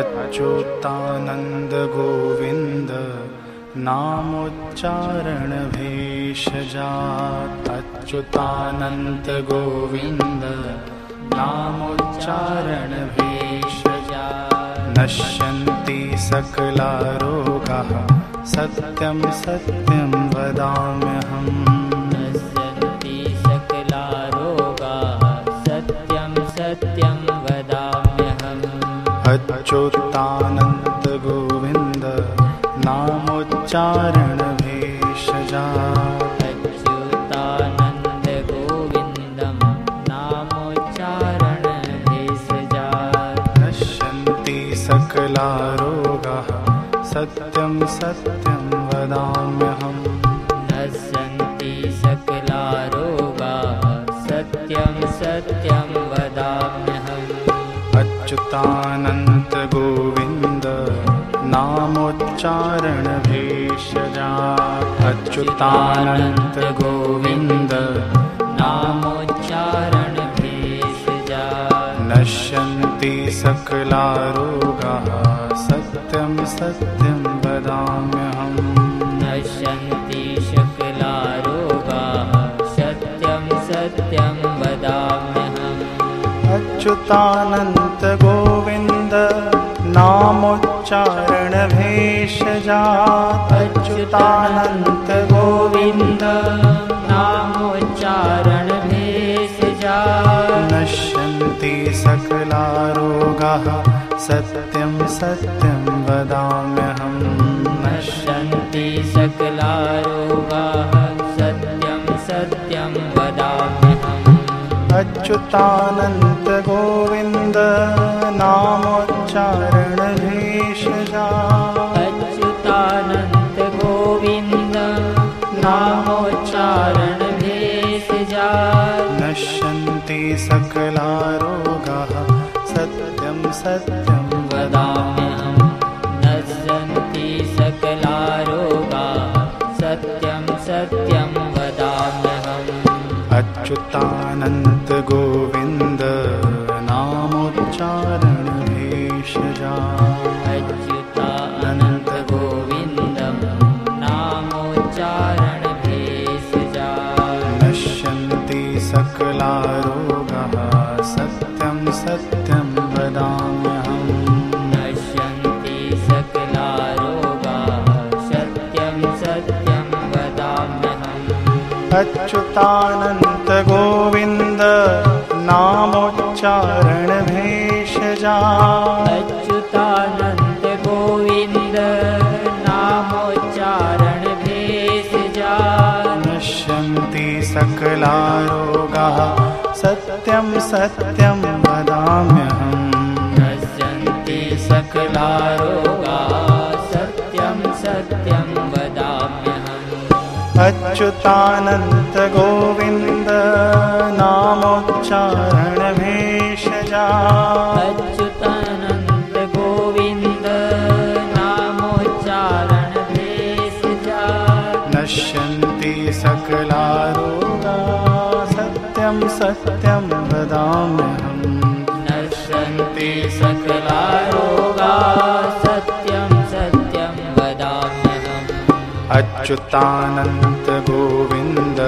अच्युतानन्द गोविन्द नामोच्चारण भेषजात् अच्युतानन्द गोविन्द नामोच्चारण भेषजा नश्यन्ति सकलारोगाः सत्यं सत्यं वदाम्यहम् अच्युतानन्द गोविन्द नामोच्चारण भेषजा नश्यन्ति सकलारोगाः सत्यं सत्यं वदाम्यहम्। नश्यन्ति सकलारोगाः सत्यं सत्यं वदाम्यहम्। अच्युतानन्द अच्युतानन्द गोविन्द नामोच्चारण भेषजा। नश्यन्ति सकलारोगाः। सत्यं सत्यं वदाम्यहम्। नश्यन्ति शकलारोगाः। सत्यं सत्यं वदाम्यहम्। अच्युतानन्द गोविन्द नामोच्चारण भेषजा अच्युतानन्द गोविन्द नामोच्चारण भेषजा नश्यन्ति सकलारोगाः सत्यं सत्यं वदाम्यहम् नश्यन्ति सकलारोगाः सत्यं सत्यं वदाम्यहम्। अच्युतानन्द गोविन्द नामोच्चारण अच्युतानन्द गोविन्द नामोच्चारण भेषजा अच्युतानन्द गोविन्द नामोच्चारण भेषजा नश्यन्ति सकलारोगाः सत्यं सत्यं वदाम्यहम्। नश्यन्ति सकलारोगाः अच्युतानन्द गोविन्द नामोच्चारण भेषजा अच्युतानन्द गोविन्द नामोच्चारण भेषजा नश्यन्ति सकलारोगा सत्यं सत्यं वदाम्यहम्। नश्यन्ति सकलारोगा अच्युतानन्द गोविन्द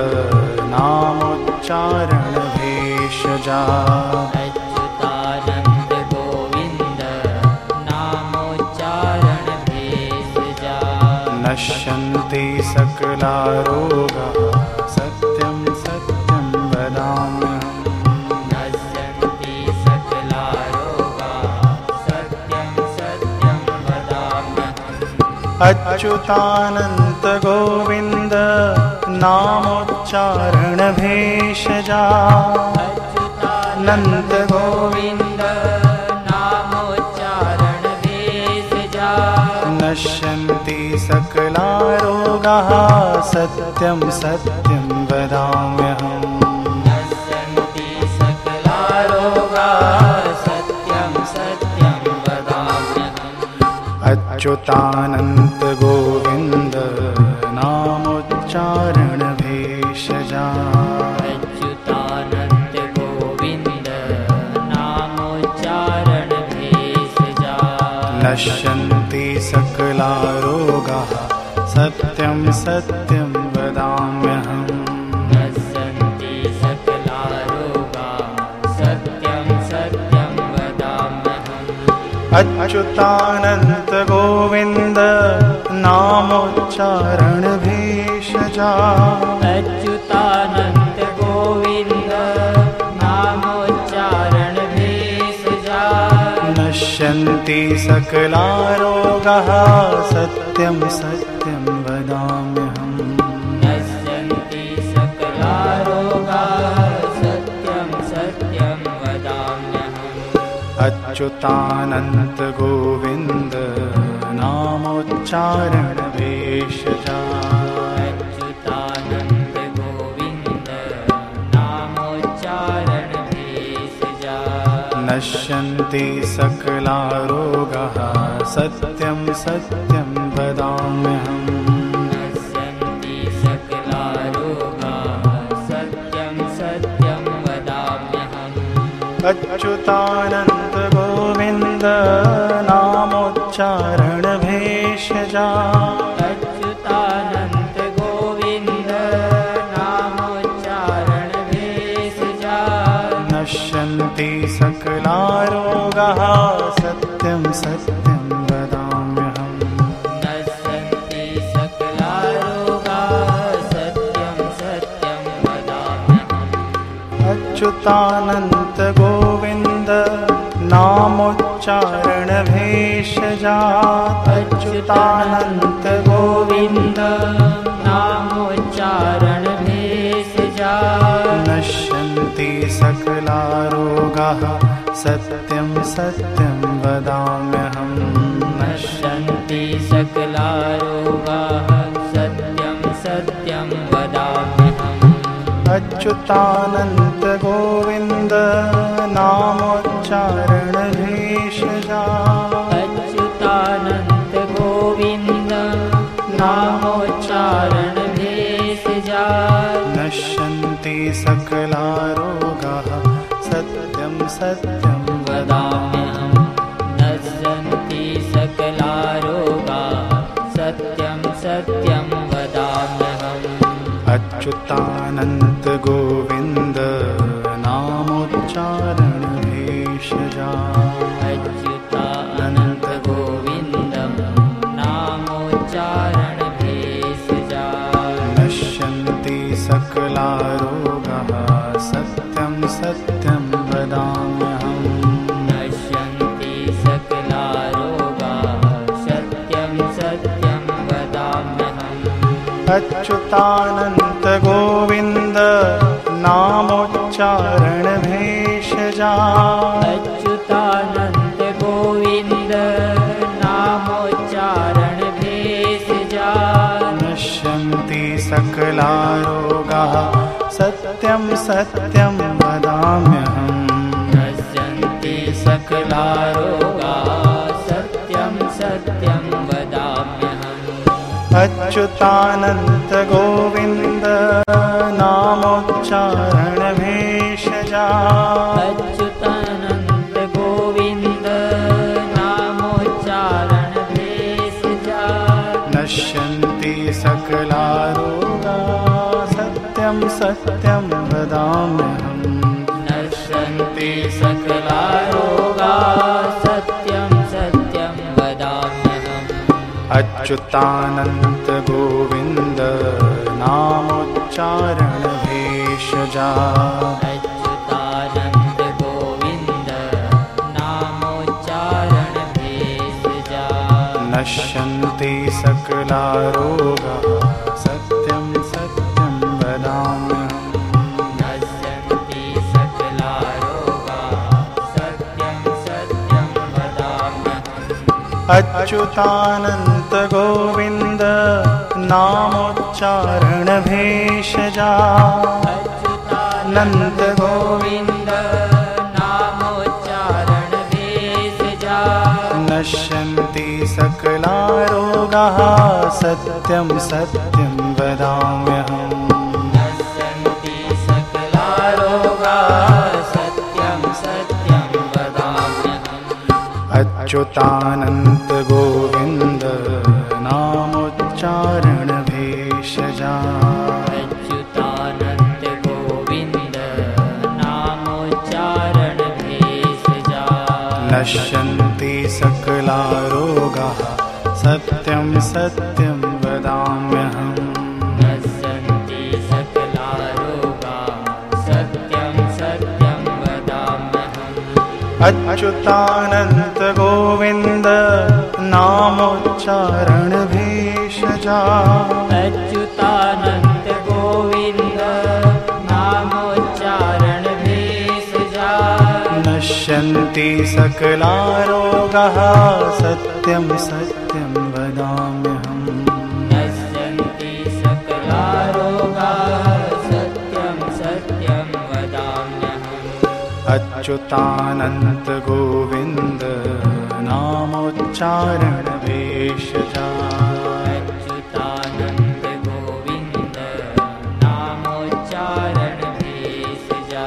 नामोच्चारण भेषजा अच्युतानन्द गोविन्द नामोच्चारण भेषजा नश्यन्ति सकलारोगाः सत्यं सत्यं वदाम्यहम्। नश्यन्ति सकलारोगा सत्यं सत्यं वदाम्यहम्। अच्युतानन्द गोविन्द नामोच्चारणभेषजा। अनन्त गोविन्द नामोच्चारणभेषजा। नश्यन्ति सकला रोगाः सत्यं सत्यं वदाम्यहम्। नश्यन्ति सकला रोगाः सत्यं सत्यं वदाम्यहम्। अच्युतानन्त गोविन्द रोगाः सत्यं सत्यं वदाम्यहम्। नश्यन्ति सकला रोगा सत्यं सत्यं वदाम्यहम् नामोच्चारणभेषजा नश्यन्ति सकला रोगाः सत्यं सत्यं वदाम्यहम्। नश्यन्ति सकला रोगाः सत्यं सत्यं वदाम्यहम्। अच्युतानन्त गोविन्द नश्यन्ति सकला रोगाः सत्यं सत्यं वदाम्यहम्। नश्यन्ति सकला रोगाः सत्यं सत्यं वदाम्यहम्। अच्युतानन्द गोविन्द नामोच्चारणभेषजा। कहा सत्यम सत्यम वदाम्यहम्। नश्यन्ति सकला सत्यम सत्यम वदाम्यहम् अच्युतानन्त गोविन्द नामोच्चारणभेषजात्। अच्युतानन्त गोविन्द नामोच्चारणभेषजात्। नश्यन्ति सकला रोगाः सत्यं सत्यं वदाम्यहम् नश्यन्ति सकला रोगाः सत्यं सत्यं वदाम्यहम्। अच्युतानन्त अच्युतानन्त गोविन्द नामोच्चारणभेषजा अच्युतानन्द गोविन्द नामोच्चारण भेषजा नश्यन्ति सकला रोगाः सत्यं सत्यं वदाम्यहम्। नश्यन्ति सकला रोगाः अच्युतानन्त गोविन्द नामोच्चारणभेषजा अच्युतानन्द गोविन्द नामोच्चारण भेषजा नश्यन्ति सकला रोगा सत्यं सत्यं वदाम्यहम्। नश्यन्ति सकला अच्युतानन्त गोविन्द नामोच्चारणभेषजा। नश्यन्ति सकला रोगाः अच्युतानन्त गोविन्द नामोच्चारणभेषजा। अच्युतानन्द गोविन्द नामोच्चारण भेषजा नश्यन्ति सकला रोगाः सत्यं सत्यं वदाम्यहम्। अच्युतानन्त गोविन्द नाम नामोच्चारणभेषजा। अच्युतानन्द गोविन्द नामोच्चारण भेषजा नश्यन्ति सकलारोगाः सत्यं सत्यं वदाम्यहम्। नश्यन्ति सकला रोगा सत्यं सत्यं वदाम्यहम्। अच्युतानन्त गोविन्द नामोच्चारणभेषजा। अच्युतानन्द गोविन्द नामोच्चारण भेषजा नश्यन्ति सकलारोगाः सत्यं सत्यं वदाम्यहम्। नश्यन्ति सकला रोगाः सत्यं सत्यं वदाम्यहम्। अच्युतानन्त गोविन्द नामोच्चारणभेषजा अच्युतानन्द गोविन्द नामोच्चारण भेषजा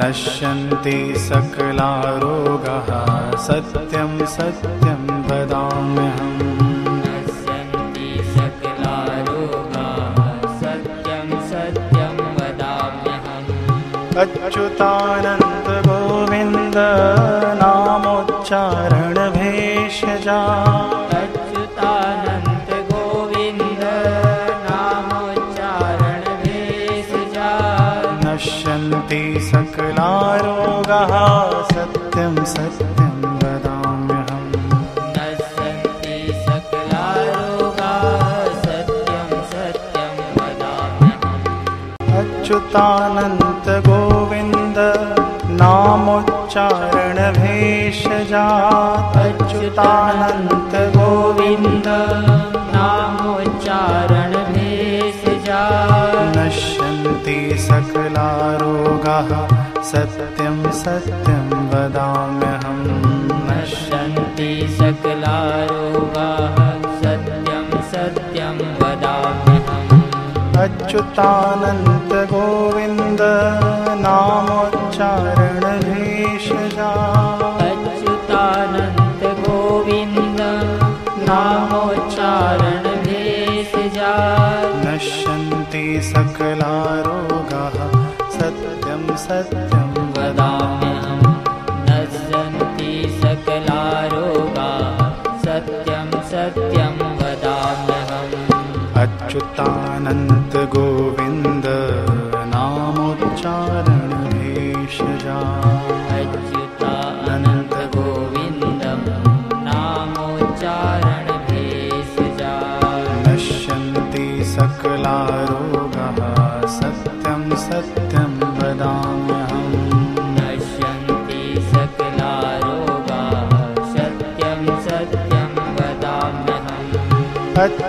नश्यन्ति सकलारोगाः सत्यं सत्यं वदाम्यहम्। नश्यन्ति सकला रोगाः सत्यं सत्यं वदाम्यहम्। अच्युतानन्त गोविन्द नामोच्चारणभेषजा जा अच्युतानन्त गोविन्द नामोच्चारण भेषजा नश्यन्ति सकलारोगाः। सत्यं सत्यं वदाम्यहम्। नश्यन्ति सकला रोगाः सत्यं सत्यं वदाम्यहम्। अच्युतानन्त गोविन्द नामोच्चारणभेषजा सत्यं वदाम्यहम् नश्यन्ति सकला रोगाः सत्यं सत्यं वदाम्यहम्। अच्युतानन्त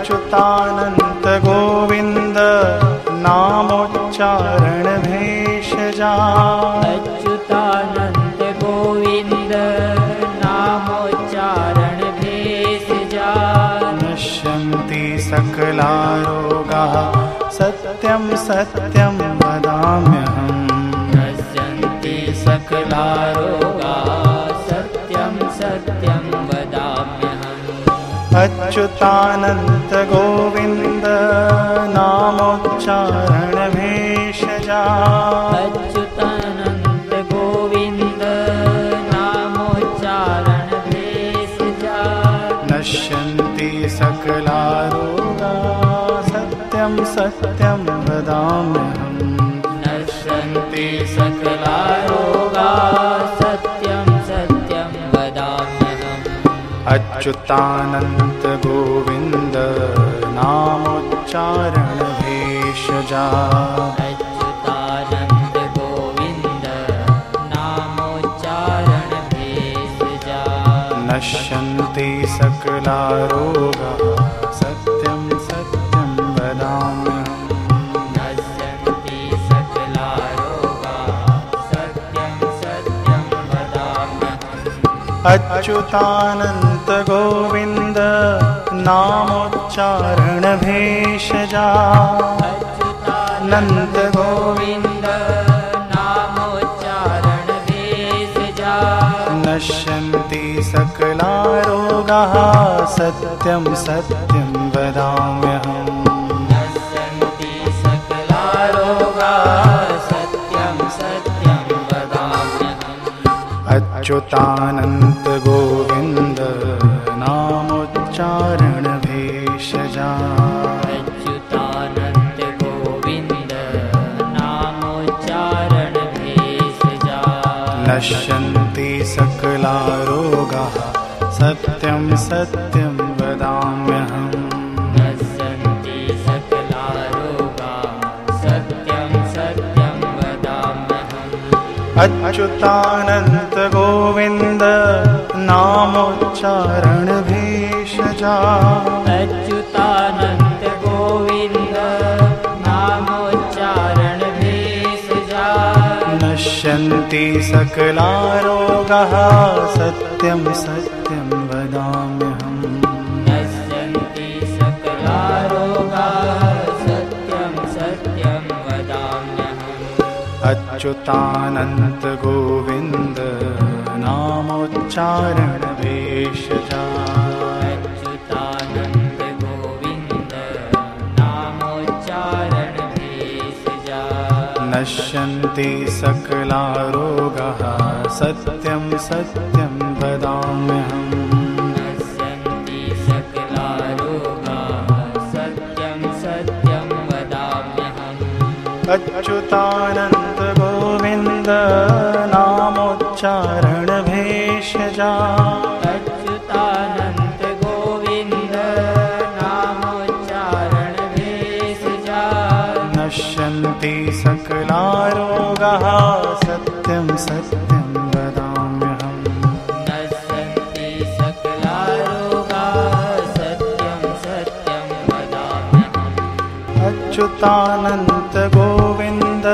अच्युतानन्त गोविन्द नामोच्चारणभेषजा अच्युतानन्द गोविन्द नामोच्चारण भेषजा नश्यन्ति सकलारोगाः सत्यं सत्यं अच्युतानन्त गोविन्द अच्युतानन्त गोविन्द नामोच्चारणभेषजा। अच्युतानन्द गोविन्द नामोच्चारण भेषजा नश्यन्ति सकलारोगाः सत्यं सत्यं वदाम्यहम्। नश्यन्ति सकला रोगाः सत्यं सत्यं वदाम्यहम् सुत गोविन्द नामोच्चारणभेषजा। अनन्त गोविन्द नामोच्चारणभेषजा। नश्यन्ति सकला रोगाः सत्यं सत्यं वदाम्यहम्। नश्यन्ति सकला रोगाः सत्यं सत्यं वदाम्यहम्। अच्युतानन्द रोगाः सत्यं सत्यं वदाम्यहम्। नश्यन्ति सकला रोगा सत्यं सत्यं वदाम्यहम्। अच्युतानन्त गोविन्द नामोच्चारण भेषजा। अच्युतानन्द नश्यन्ति सकला रोगाः सत्यं सत्यं वदाम्यहम्। नश्यन्ति सकला रोगाः सत्यं सत्यं वदाम्यहम्। अच्युतानन्त गोविन्द नामोच्चारण नश्यन्ति सकला रोगाः सत्यं सत्यं वदाम्यहम्। नश्यन्ति सकला रोगाः सत्यं सत्यं वदाम्यहम्। अच्युतानन्त गोविन्द अच्युतानन्त गोविन्द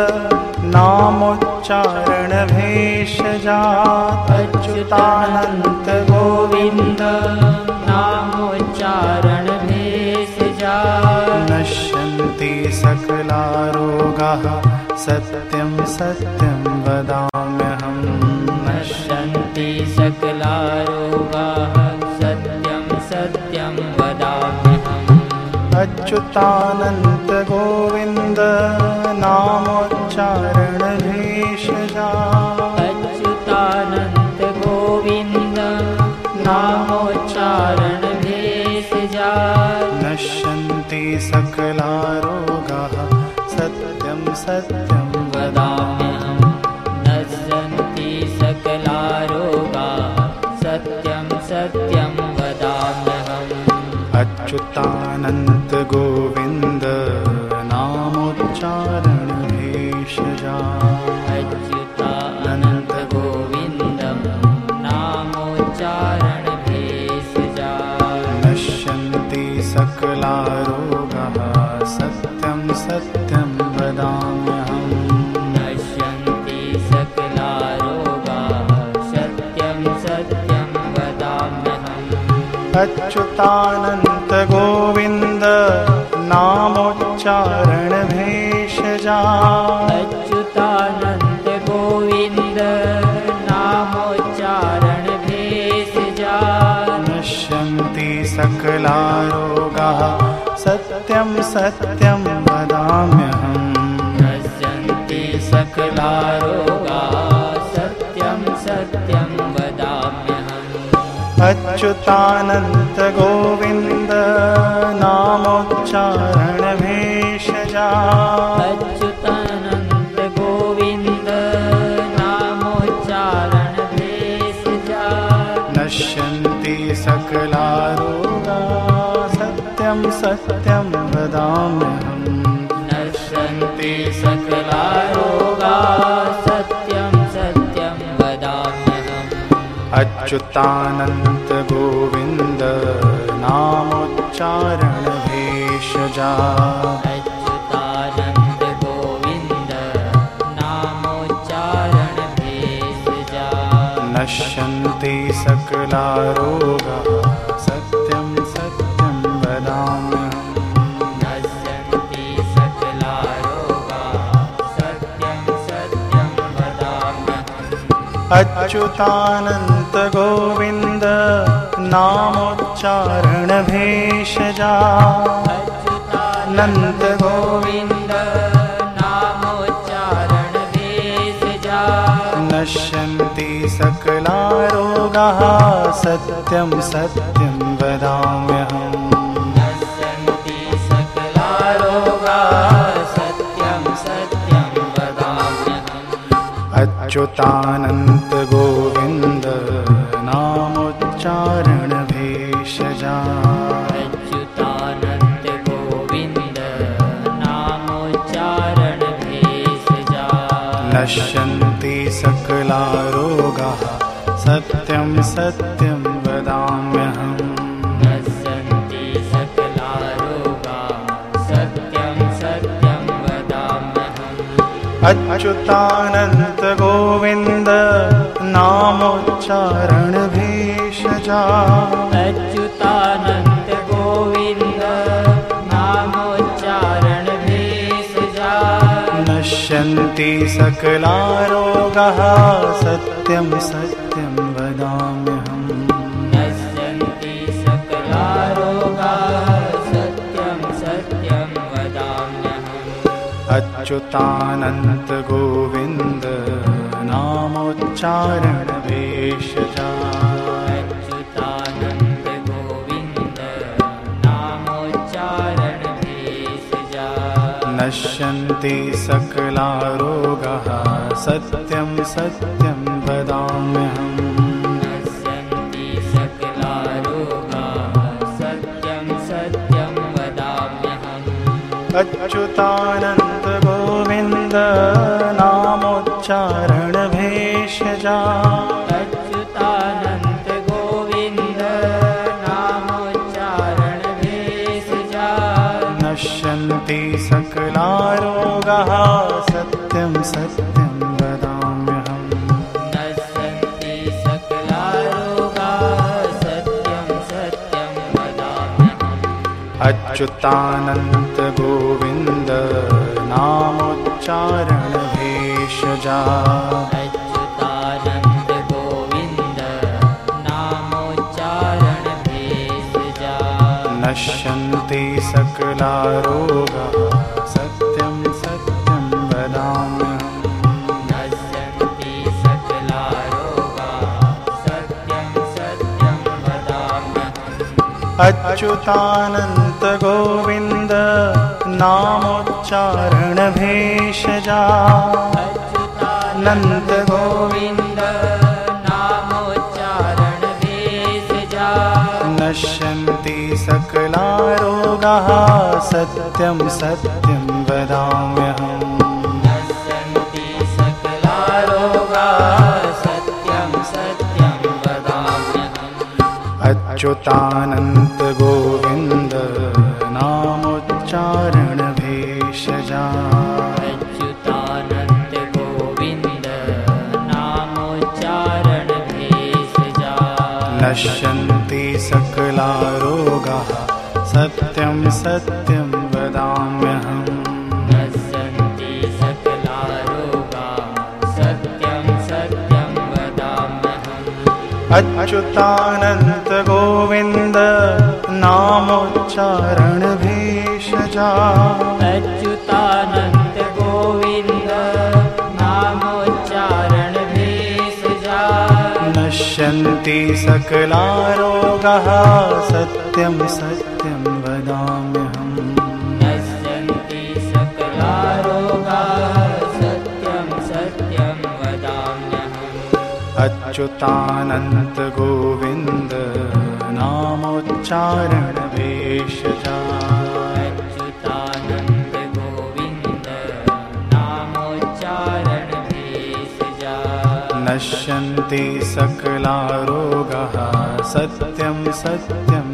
नामोच्चारणभेषजात् नामोच्चारण गोविन्द नामोच्चारणभेषजात् नश्यन्ति सकलारोगाः सत्यं सत्यं वदाम्यहं नश्यन्ति सकलारोगाः सत्यं सत्यं वदाम्यहम्। अच्युतानन्द गोविन्द नामोच्चारण भेषजा अच्युतानन्द गोविन्द नामोच्चारण भेषजा नश्यन्ति सकला रोगाः सत्यं सत्यं वदाम्यहम्। नश्यन्ति सकला रोगाः सत्यं सत्यं वदाम्यहम्। अच्युतानन्त अच्युतानन्त गोविन्द नामोच्चारण भेषजा अच्युतानन्द गोविन्द नामोच्चारण भेषजा नश्यन्ति सकला रोगाः सत्यं सत्यं वदाम्यहम्। नश्यन्ति सकला अच्युतानन्त गोविन्द नामोच्चारण भेषजा अच्युतानन्द गोविन्द नामोच्चारण भेषजा नश्यन्ति सकला रोगा सत्यं सत्यं वदाम्यहम्। नश्यन्ति सकला अच्युतानन्त गोविन्द नामोच्चारण भेषजा अच्युतानन्द गोविन्द नामोच्चारण भेषजा नश्यन्ति सकला रोगा सत्यं सत्यं वदाम्यहम् नश्यन्ति सकला रोगाः सत्यं सत्यं वदाम्यहम् भक्त गोविंद नामोच्चारण भेषजा नंद गोविंद नामोच्चारण भेषजा नश्यन्ति सकला रोगाः सत्यं सत्यं वदाम्यहम्। अच्युतानन्त गोविन्द नामोच्चारणभेषजा अच्युतानन्द गोविन्द नामोच्चारणभेषजा नश्यन्ति सकलारोगाः सत्यं सत्यं वदाम्यहम्। नश्यन्ति सकलारोगाः सत्यं सत्यं वदाम्यहम्। अच्युतानन्तगोविन्द नामोच्चारणभेषजा अच्युतानन्द गोविन्द नामोच्चारणभेषजा नश्यन्ति सकलारोगाः सत्यं सत्यं वदाम्यहम्। नश्यन्ति सकलारोगाः सत्यं सत्यं वदाम्यहम्। अच्युतानन्तगोविन्द नामोच्चारणभेषजा अच्युतानन्द नश्यन्ति सकलारोगाः। सत्यं सत्यं वदाम्यहम्। नश्यन्ति सकलारोगाः। सत्यं सत्यं वदाम्यहम्। अच्युतानन्तगोविन्द नामोच्चारणभेषजा नश्यन्ति सकलारोगाः सत्यं सत्यं वदाम्यहम्। नश्यन्ति सकलारोगाः सत्यं सत्यं वदाम्यहम्। अच्युतानन्तगोविन्द नामोच्चारणभेषजा। अच्युतानन्द लारोगा सत्यं सत्यं वदामि नश्यन्ति सतलारोगा सत्यं सत्यं वदामि अच्युतानन्तगोविन्द नामोच्चारणभेषजा। सत्यं सत्यम वदाम्यहम्। नश्यन्ति सकला रोगा सत्यं सत्यं वदाम्यहम् अच्युतानन्तगोविन्द नामोच्चारणभेषजा। नश्यन्ति सकला रोगाः सत्यं सत्यं वदाम्यहम् अच्युतानन्तगोविन्द नामोच्चारणभेषजा। अच्युतानन्द गोविन्द नामोच्चारणभेषजा। नश्यन्ति सकलारोगाः सत्यं सत्यं वदाम्यहम् अच्युतानन्त गोविंद नामोच्चारण भेषजा अच्युतानन्द गोविन्द नामोच्चारण भेषजा नश्यन्ति सकला रोगाः सत्यं सत्यं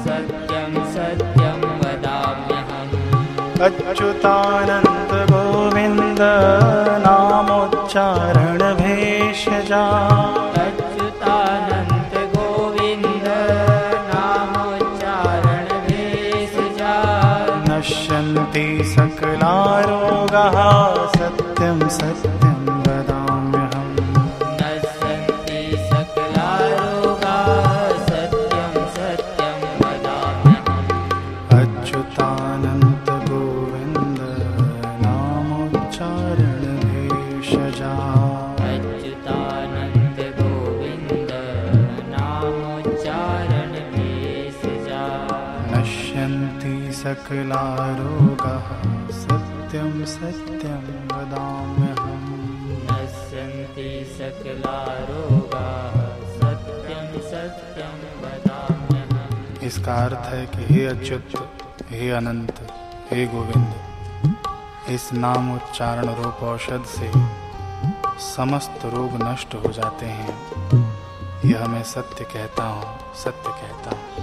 सत्यं सत्यं वदाम्यहम्। अच्युतानन्द नामोच्चारणभेषजा सकला रोगाः सत्यं सत्यं वदाम्यहम्। नश्यन्ति सकला रोगाः सत्यं सत्यं वदाम्यहम्। इसका अर्थ है कि हे अच्युत हे अनंत हे गोविंद इस नाम उच्चारण रूप औषध से समस्त रोग नष्ट हो जाते हैं। यह मैं सत्य कहता हूँ सत्य कहता हूँ।